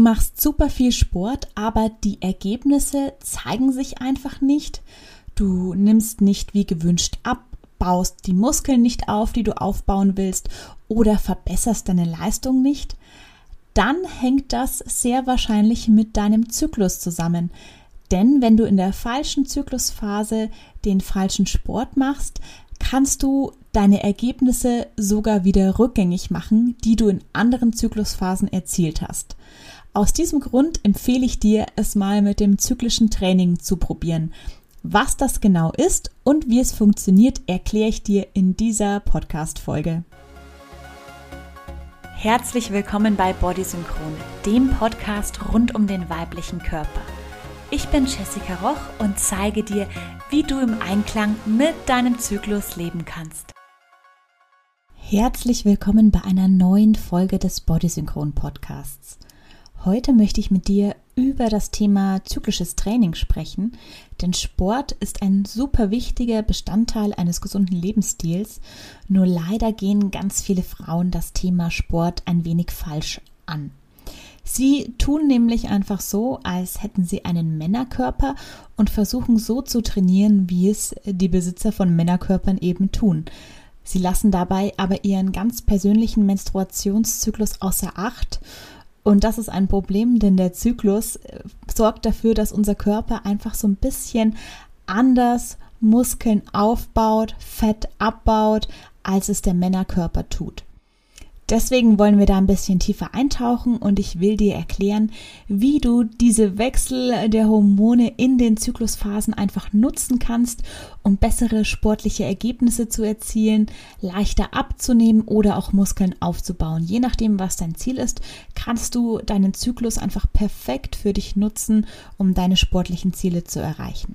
machst super viel Sport, aber die Ergebnisse zeigen sich einfach nicht. Du nimmst nicht wie gewünscht ab, baust die Muskeln nicht auf, die du aufbauen willst oder verbesserst deine Leistung nicht. Dann hängt das sehr wahrscheinlich mit deinem Zyklus zusammen. Denn wenn du in der falschen Zyklusphase den falschen Sport machst, kannst du deine Ergebnisse sogar wieder rückgängig machen, die du in anderen Zyklusphasen erzielt hast. Aus diesem Grund empfehle ich dir, es mal mit dem zyklischen Training zu probieren. Was das genau ist und wie es funktioniert, erkläre ich dir in dieser Podcast-Folge. Herzlich willkommen bei Body Synchron, dem Podcast rund um den weiblichen Körper. Ich bin Jessica Roch und zeige dir, wie du im Einklang mit deinem Zyklus leben kannst. Herzlich willkommen bei einer neuen Folge des Body Synchron Podcasts. Heute möchte ich mit dir über das Thema zyklisches Training sprechen, denn Sport ist ein super wichtiger Bestandteil eines gesunden Lebensstils. Nur leider gehen ganz viele Frauen das Thema Sport ein wenig falsch an. Sie tun nämlich einfach so, als hätten sie einen Männerkörper und versuchen so zu trainieren, wie es die Besitzer von Männerkörpern eben tun. Sie lassen dabei aber ihren ganz persönlichen Menstruationszyklus außer Acht und das ist ein Problem, denn der Zyklus äh, sorgt dafür, dass unser Körper einfach so ein bisschen anders Muskeln aufbaut, Fett abbaut, als es der Männerkörper tut. Deswegen wollen wir da ein bisschen tiefer eintauchen und ich will dir erklären, wie du diese Wechsel der Hormone in den Zyklusphasen einfach nutzen kannst, um bessere sportliche Ergebnisse zu erzielen, leichter abzunehmen oder auch Muskeln aufzubauen. Je nachdem, was dein Ziel ist, kannst du deinen Zyklus einfach perfekt für dich nutzen, um deine sportlichen Ziele zu erreichen.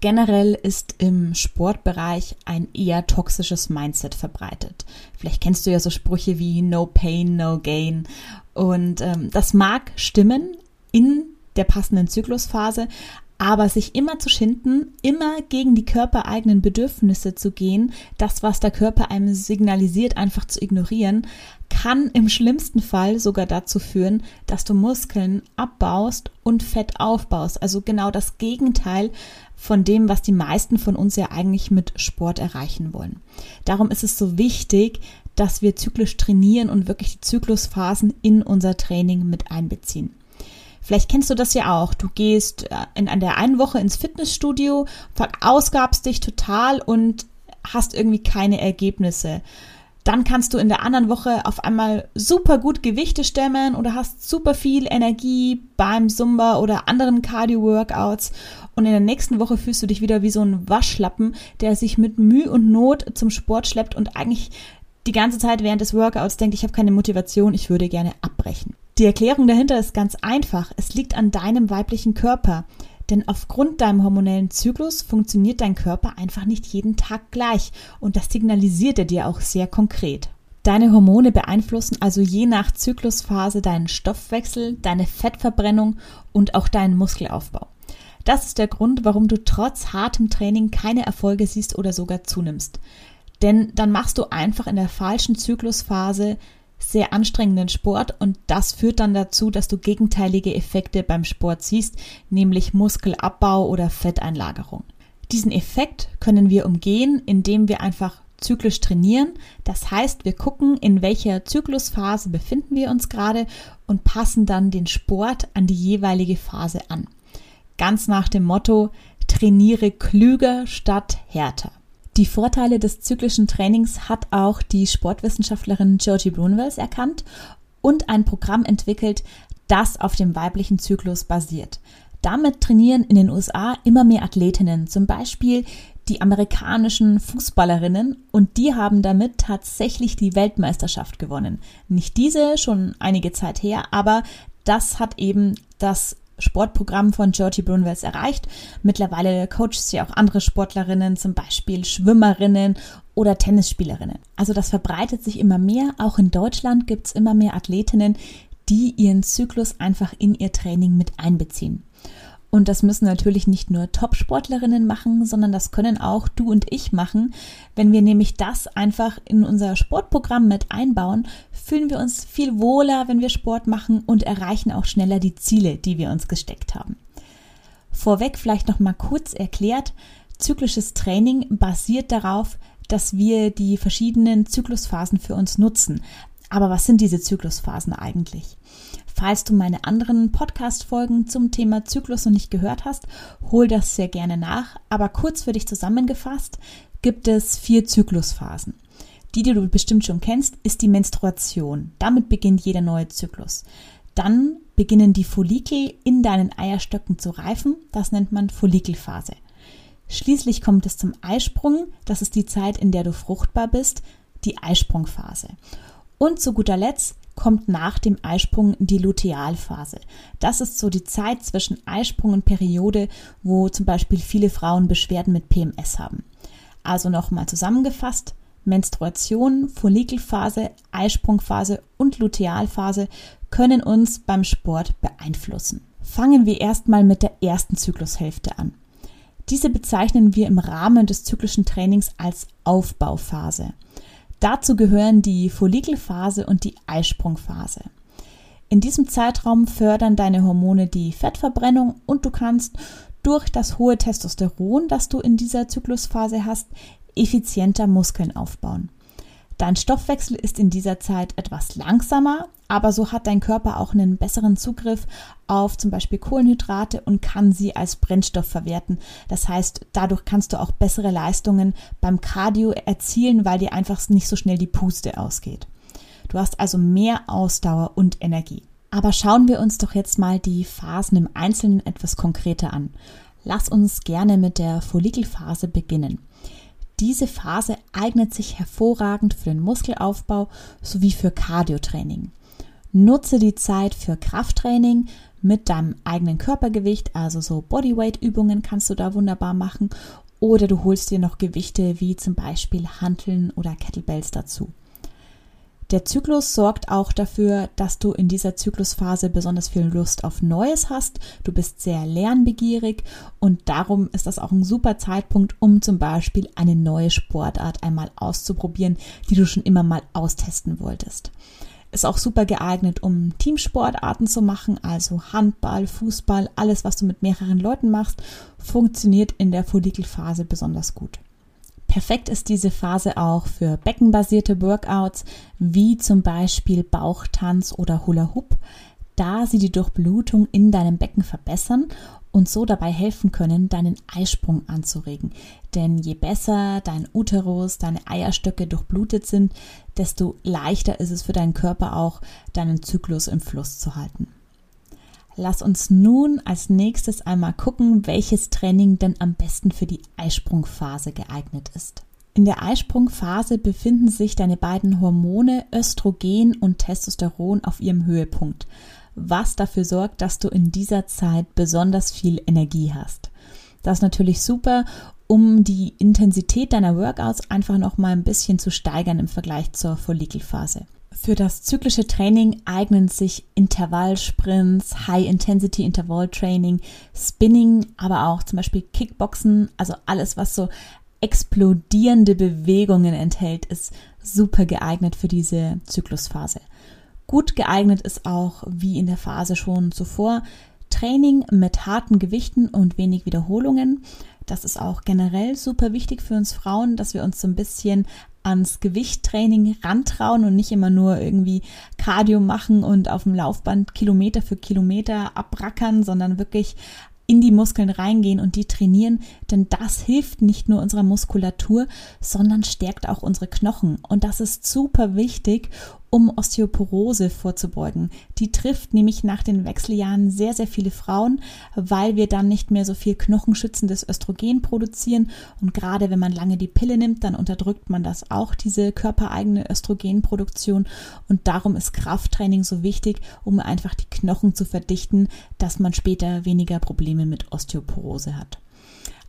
Generell ist im Sportbereich ein eher toxisches Mindset verbreitet. Vielleicht kennst du ja so Sprüche wie No Pain, No Gain. Und ähm, das mag stimmen in der passenden Zyklusphase, aber sich immer zu schinden, immer gegen die körpereigenen Bedürfnisse zu gehen, das, was der Körper einem signalisiert, einfach zu ignorieren, kann im schlimmsten Fall sogar dazu führen, dass du Muskeln abbaust und Fett aufbaust. Also genau das Gegenteil von dem, was die meisten von uns ja eigentlich mit Sport erreichen wollen. Darum ist es so wichtig, dass wir zyklisch trainieren und wirklich die Zyklusphasen in unser Training mit einbeziehen. Vielleicht kennst du das ja auch. Du gehst äh, in, an der einen Woche ins Fitnessstudio, verausgabst dich total und hast irgendwie keine Ergebnisse. Dann kannst du in der anderen Woche auf einmal super gut Gewichte stemmen oder hast super viel Energie beim Zumba oder anderen Cardio-Workouts. Und in der nächsten Woche fühlst du dich wieder wie so ein Waschlappen, der sich mit Mühe und Not zum Sport schleppt und eigentlich die ganze Zeit während des Workouts denkt, ich habe keine Motivation, ich würde gerne abbrechen. Die Erklärung dahinter ist ganz einfach. Es liegt an deinem weiblichen Körper. Denn aufgrund deinem hormonellen Zyklus funktioniert dein Körper einfach nicht jeden Tag gleich und das signalisiert er dir auch sehr konkret. Deine Hormone beeinflussen also je nach Zyklusphase deinen Stoffwechsel, deine Fettverbrennung und auch deinen Muskelaufbau. Das ist der Grund, warum du trotz hartem Training keine Erfolge siehst oder sogar zunimmst. Denn dann machst du einfach in der falschen Zyklusphase sehr anstrengenden Sport und das führt dann dazu, dass du gegenteilige Effekte beim Sport siehst, nämlich Muskelabbau oder Fetteinlagerung. Diesen Effekt können wir umgehen, indem wir einfach zyklisch trainieren. Das heißt, wir gucken, in welcher Zyklusphase befinden wir uns gerade und passen dann den Sport an die jeweilige Phase an. Ganz nach dem Motto, trainiere klüger statt härter. Die Vorteile des zyklischen Trainings hat auch die Sportwissenschaftlerin Georgie Brunwels erkannt und ein Programm entwickelt, das auf dem weiblichen Zyklus basiert. Damit trainieren in den USA immer mehr Athletinnen, zum Beispiel die amerikanischen Fußballerinnen, und die haben damit tatsächlich die Weltmeisterschaft gewonnen. Nicht diese, schon einige Zeit her, aber das hat eben das Sportprogramm von Georgie Brunwels erreicht. Mittlerweile coacht sie auch andere Sportlerinnen, zum Beispiel Schwimmerinnen oder Tennisspielerinnen. Also das verbreitet sich immer mehr. Auch in Deutschland gibt es immer mehr Athletinnen, die ihren Zyklus einfach in ihr Training mit einbeziehen. Und das müssen natürlich nicht nur Top-Sportlerinnen machen, sondern das können auch du und ich machen. Wenn wir nämlich das einfach in unser Sportprogramm mit einbauen, fühlen wir uns viel wohler, wenn wir Sport machen und erreichen auch schneller die Ziele, die wir uns gesteckt haben. Vorweg vielleicht noch mal kurz erklärt, zyklisches Training basiert darauf, dass wir die verschiedenen Zyklusphasen für uns nutzen. Aber was sind diese Zyklusphasen eigentlich? Falls du meine anderen Podcast-Folgen zum Thema Zyklus noch nicht gehört hast, hol das sehr gerne nach. Aber kurz für dich zusammengefasst gibt es vier Zyklusphasen. Die, die du bestimmt schon kennst, ist die Menstruation. Damit beginnt jeder neue Zyklus. Dann beginnen die Follikel in deinen Eierstöcken zu reifen. Das nennt man Follikelphase. Schließlich kommt es zum Eisprung. Das ist die Zeit, in der du fruchtbar bist, die Eisprungphase. Und zu guter Letzt kommt nach dem Eisprung die Lutealphase. Das ist so die Zeit zwischen Eisprung und Periode, wo zum Beispiel viele Frauen Beschwerden mit PMS haben. Also nochmal zusammengefasst, Menstruation, Follikelphase, Eisprungphase und Lutealphase können uns beim Sport beeinflussen. Fangen wir erstmal mit der ersten Zyklushälfte an. Diese bezeichnen wir im Rahmen des zyklischen Trainings als Aufbauphase. Dazu gehören die Follikelphase und die Eisprungphase. In diesem Zeitraum fördern deine Hormone die Fettverbrennung und du kannst durch das hohe Testosteron, das du in dieser Zyklusphase hast, effizienter Muskeln aufbauen. Dein Stoffwechsel ist in dieser Zeit etwas langsamer, aber so hat dein Körper auch einen besseren Zugriff auf zum Beispiel Kohlenhydrate und kann sie als Brennstoff verwerten. Das heißt, dadurch kannst du auch bessere Leistungen beim Cardio erzielen, weil dir einfach nicht so schnell die Puste ausgeht. Du hast also mehr Ausdauer und Energie. Aber schauen wir uns doch jetzt mal die Phasen im Einzelnen etwas konkreter an. Lass uns gerne mit der Follikelphase beginnen. Diese Phase eignet sich hervorragend für den Muskelaufbau sowie für Cardiotraining. Nutze die Zeit für Krafttraining mit deinem eigenen Körpergewicht, also so Bodyweight-Übungen kannst du da wunderbar machen. Oder du holst dir noch Gewichte wie zum Beispiel Hanteln oder Kettlebells dazu. Der Zyklus sorgt auch dafür, dass du in dieser Zyklusphase besonders viel Lust auf Neues hast. Du bist sehr lernbegierig und darum ist das auch ein super Zeitpunkt, um zum Beispiel eine neue Sportart einmal auszuprobieren, die du schon immer mal austesten wolltest. Ist auch super geeignet, um Teamsportarten zu machen, also Handball, Fußball, alles, was du mit mehreren Leuten machst, funktioniert in der Follikelphase besonders gut. Perfekt ist diese Phase auch für beckenbasierte Workouts wie zum Beispiel Bauchtanz oder Hula Hoop, da sie die Durchblutung in deinem Becken verbessern und so dabei helfen können, deinen Eisprung anzuregen. Denn je besser dein Uterus, deine Eierstöcke durchblutet sind, desto leichter ist es für deinen Körper auch, deinen Zyklus im Fluss zu halten. Lass uns nun als nächstes einmal gucken, welches Training denn am besten für die Eisprungphase geeignet ist. In der Eisprungphase befinden sich deine beiden Hormone Östrogen und Testosteron auf ihrem Höhepunkt, was dafür sorgt, dass du in dieser Zeit besonders viel Energie hast. Das ist natürlich super, um die Intensität deiner Workouts einfach noch mal ein bisschen zu steigern im Vergleich zur Follikelphase. Für das zyklische Training eignen sich Intervallsprints, High-Intensity Interval Training, Spinning, aber auch zum Beispiel Kickboxen, also alles, was so explodierende Bewegungen enthält, ist super geeignet für diese Zyklusphase. Gut geeignet ist auch, wie in der Phase schon zuvor, Training mit harten Gewichten und wenig Wiederholungen. Das ist auch generell super wichtig für uns Frauen, dass wir uns so ein bisschen ans Gewichttraining rantrauen und nicht immer nur irgendwie Cardio machen und auf dem Laufband Kilometer für Kilometer abrackern, sondern wirklich in die Muskeln reingehen und die trainieren, denn das hilft nicht nur unserer Muskulatur, sondern stärkt auch unsere Knochen. Und das ist super wichtig, um Osteoporose vorzubeugen. Die trifft nämlich nach den Wechseljahren sehr, sehr viele Frauen, weil wir dann nicht mehr so viel knochenschützendes Östrogen produzieren. Und gerade wenn man lange die Pille nimmt, dann unterdrückt man das auch, diese körpereigene Östrogenproduktion. Und darum ist Krafttraining so wichtig, um einfach die Knochen zu verdichten, dass man später weniger Probleme mit Osteoporose hat.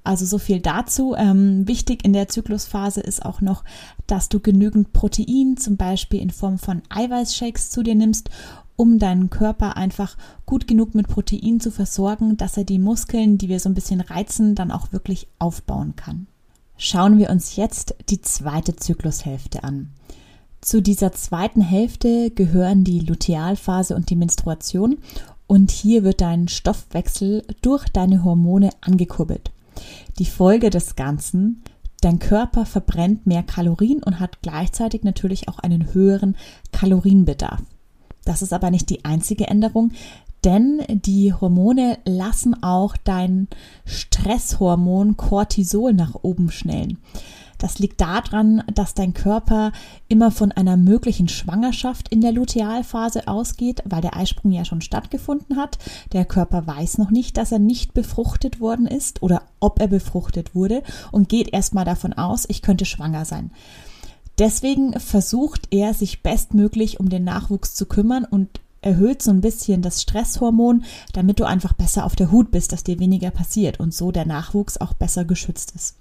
Also so viel dazu. Ähm, wichtig in der Zyklusphase ist auch noch, dass du genügend Protein, zum Beispiel in Form von Eiweißshakes, zu dir nimmst um deinen Körper einfach gut genug mit Protein zu versorgen, dass er die Muskeln, die wir so ein bisschen reizen, dann auch wirklich aufbauen kann. Schauen wir uns jetzt die zweite Zyklushälfte an. Zu dieser zweiten Hälfte gehören die Lutealphase und die Menstruation und hier wird dein Stoffwechsel durch deine Hormone angekurbelt. Die Folge des Ganzen, dein Körper verbrennt mehr Kalorien und hat gleichzeitig natürlich auch einen höheren Kalorienbedarf. Das ist aber nicht die einzige Änderung, denn die Hormone lassen auch dein Stresshormon Cortisol nach oben schnellen. Das liegt daran, dass dein Körper immer von einer möglichen Schwangerschaft in der Lutealphase ausgeht, weil der Eisprung ja schon stattgefunden hat. Der Körper weiß noch nicht, dass er nicht befruchtet worden ist oder ob er befruchtet wurde und geht erstmal davon aus, ich könnte schwanger sein. Deswegen versucht er, sich bestmöglich um den Nachwuchs zu kümmern und erhöht so ein bisschen das Stresshormon, damit du einfach besser auf der Hut bist, dass dir weniger passiert und so der Nachwuchs auch besser geschützt ist.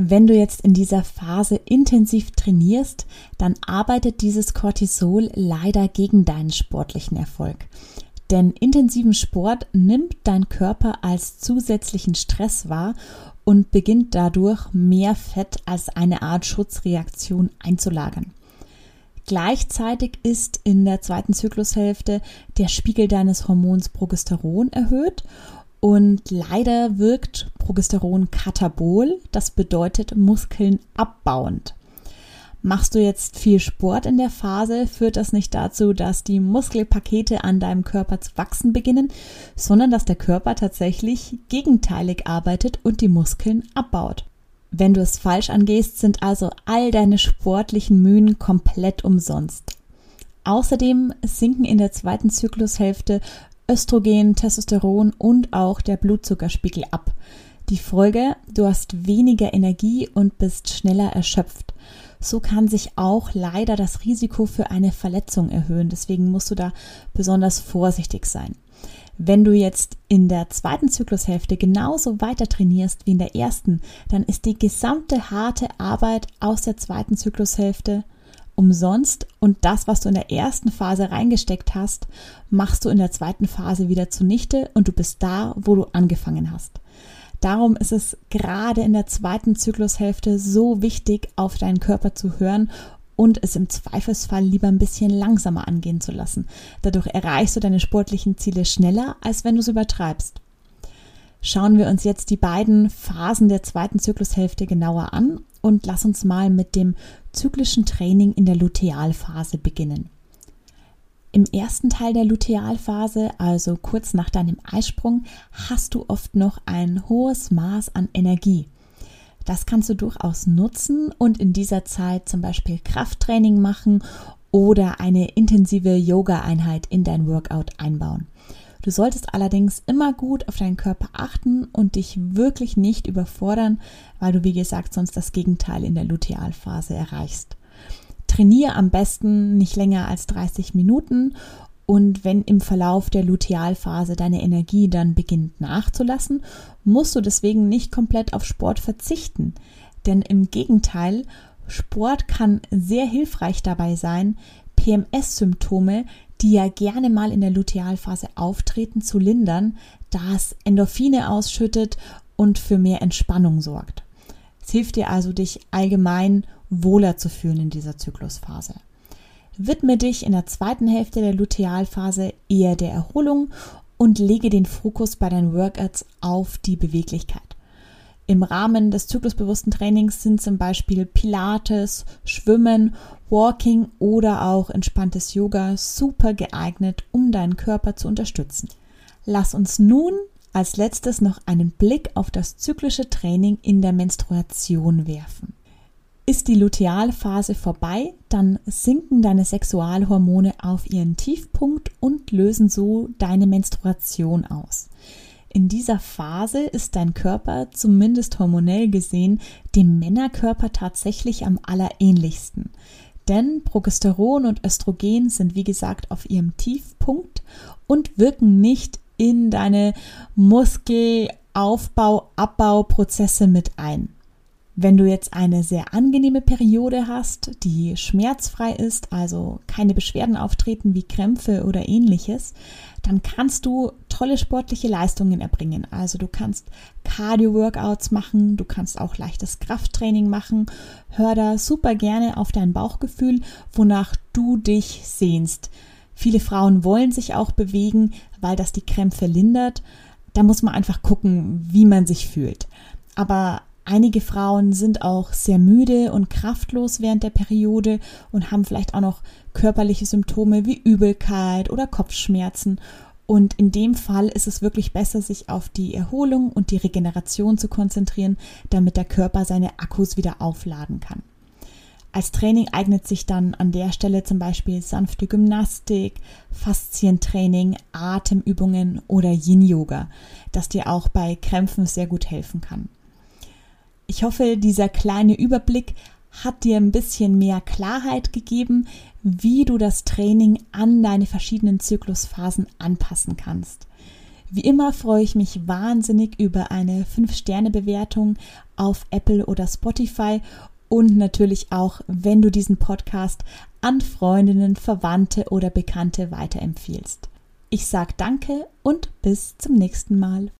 Wenn du jetzt in dieser Phase intensiv trainierst, dann arbeitet dieses Cortisol leider gegen deinen sportlichen Erfolg. Denn intensiven Sport nimmt dein Körper als zusätzlichen Stress wahr und beginnt dadurch mehr Fett als eine Art Schutzreaktion einzulagern. Gleichzeitig ist in der zweiten Zyklushälfte der Spiegel deines Hormons Progesteron erhöht und leider wirkt Progesteron katabol, das bedeutet Muskeln abbauend. Machst du jetzt viel Sport in der Phase, führt das nicht dazu, dass die Muskelpakete an deinem Körper zu wachsen beginnen, sondern dass der Körper tatsächlich gegenteilig arbeitet und die Muskeln abbaut. Wenn du es falsch angehst, sind also all deine sportlichen Mühen komplett umsonst. Außerdem sinken in der zweiten Zyklushälfte Östrogen, Testosteron und auch der Blutzuckerspiegel ab. Die Folge, du hast weniger Energie und bist schneller erschöpft. So kann sich auch leider das Risiko für eine Verletzung erhöhen. Deswegen musst du da besonders vorsichtig sein. Wenn du jetzt in der zweiten Zyklushälfte genauso weiter trainierst wie in der ersten, dann ist die gesamte harte Arbeit aus der zweiten Zyklushälfte umsonst und das, was du in der ersten Phase reingesteckt hast, machst du in der zweiten Phase wieder zunichte und du bist da, wo du angefangen hast. Darum ist es gerade in der zweiten Zyklushälfte so wichtig, auf deinen Körper zu hören und es im Zweifelsfall lieber ein bisschen langsamer angehen zu lassen. Dadurch erreichst du deine sportlichen Ziele schneller, als wenn du es übertreibst. Schauen wir uns jetzt die beiden Phasen der zweiten Zyklushälfte genauer an und lass uns mal mit dem zyklischen Training in der Lutealphase beginnen. Im ersten Teil der Lutealphase, also kurz nach deinem Eisprung, hast du oft noch ein hohes Maß an Energie. Das kannst du durchaus nutzen und in dieser Zeit zum Beispiel Krafttraining machen oder eine intensive Yoga-Einheit in dein Workout einbauen. Du solltest allerdings immer gut auf deinen Körper achten und dich wirklich nicht überfordern, weil du, wie gesagt, sonst das Gegenteil in der Lutealphase erreichst. Trainiere am besten nicht länger als 30 Minuten und wenn im Verlauf der Lutealphase deine Energie dann beginnt nachzulassen, musst du deswegen nicht komplett auf Sport verzichten. Denn im Gegenteil, Sport kann sehr hilfreich dabei sein, PMS-Symptome, die ja gerne mal in der Lutealphase auftreten, zu lindern, da es Endorphine ausschüttet und für mehr Entspannung sorgt. Es hilft dir also, dich allgemein wohler zu fühlen in dieser Zyklusphase. Widme dich in der zweiten Hälfte der Lutealphase eher der Erholung und lege den Fokus bei deinen Workouts auf die Beweglichkeit. Im Rahmen des zyklusbewussten Trainings sind zum Beispiel Pilates, Schwimmen, Walking oder auch entspanntes Yoga super geeignet, um deinen Körper zu unterstützen. Lass uns nun als letztes noch einen Blick auf das zyklische Training in der Menstruation werfen. Ist die Lutealphase vorbei, dann sinken deine Sexualhormone auf ihren Tiefpunkt und lösen so deine Menstruation aus. In dieser Phase ist dein Körper, zumindest hormonell gesehen, dem Männerkörper tatsächlich am allerähnlichsten. Denn Progesteron und Östrogen sind wie gesagt auf ihrem Tiefpunkt und wirken nicht in deine Muskelaufbau-Abbauprozesse mit ein. Wenn du jetzt eine sehr angenehme Periode hast, die schmerzfrei ist, also keine Beschwerden auftreten wie Krämpfe oder ähnliches, dann kannst du tolle sportliche Leistungen erbringen. Also du kannst Cardio-Workouts machen, du kannst auch leichtes Krafttraining machen. Hör da super gerne auf dein Bauchgefühl, wonach du dich sehnst. Viele Frauen wollen sich auch bewegen, weil das die Krämpfe lindert. Da muss man einfach gucken, wie man sich fühlt. Aber Einige Frauen sind auch sehr müde und kraftlos während der Periode und haben vielleicht auch noch körperliche Symptome wie Übelkeit oder Kopfschmerzen. Und in dem Fall ist es wirklich besser, sich auf die Erholung und die Regeneration zu konzentrieren, damit der Körper seine Akkus wieder aufladen kann. Als Training eignet sich dann an der Stelle zum Beispiel sanfte Gymnastik, Faszientraining, Atemübungen oder Yin-Yoga, das dir auch bei Krämpfen sehr gut helfen kann. Ich hoffe, dieser kleine Überblick hat dir ein bisschen mehr Klarheit gegeben, wie du das Training an deine verschiedenen Zyklusphasen anpassen kannst. Wie immer freue ich mich wahnsinnig über eine 5-Sterne-Bewertung auf Apple oder Spotify und natürlich auch, wenn du diesen Podcast an Freundinnen, Verwandte oder Bekannte weiterempfiehlst. Ich sage danke und bis zum nächsten Mal.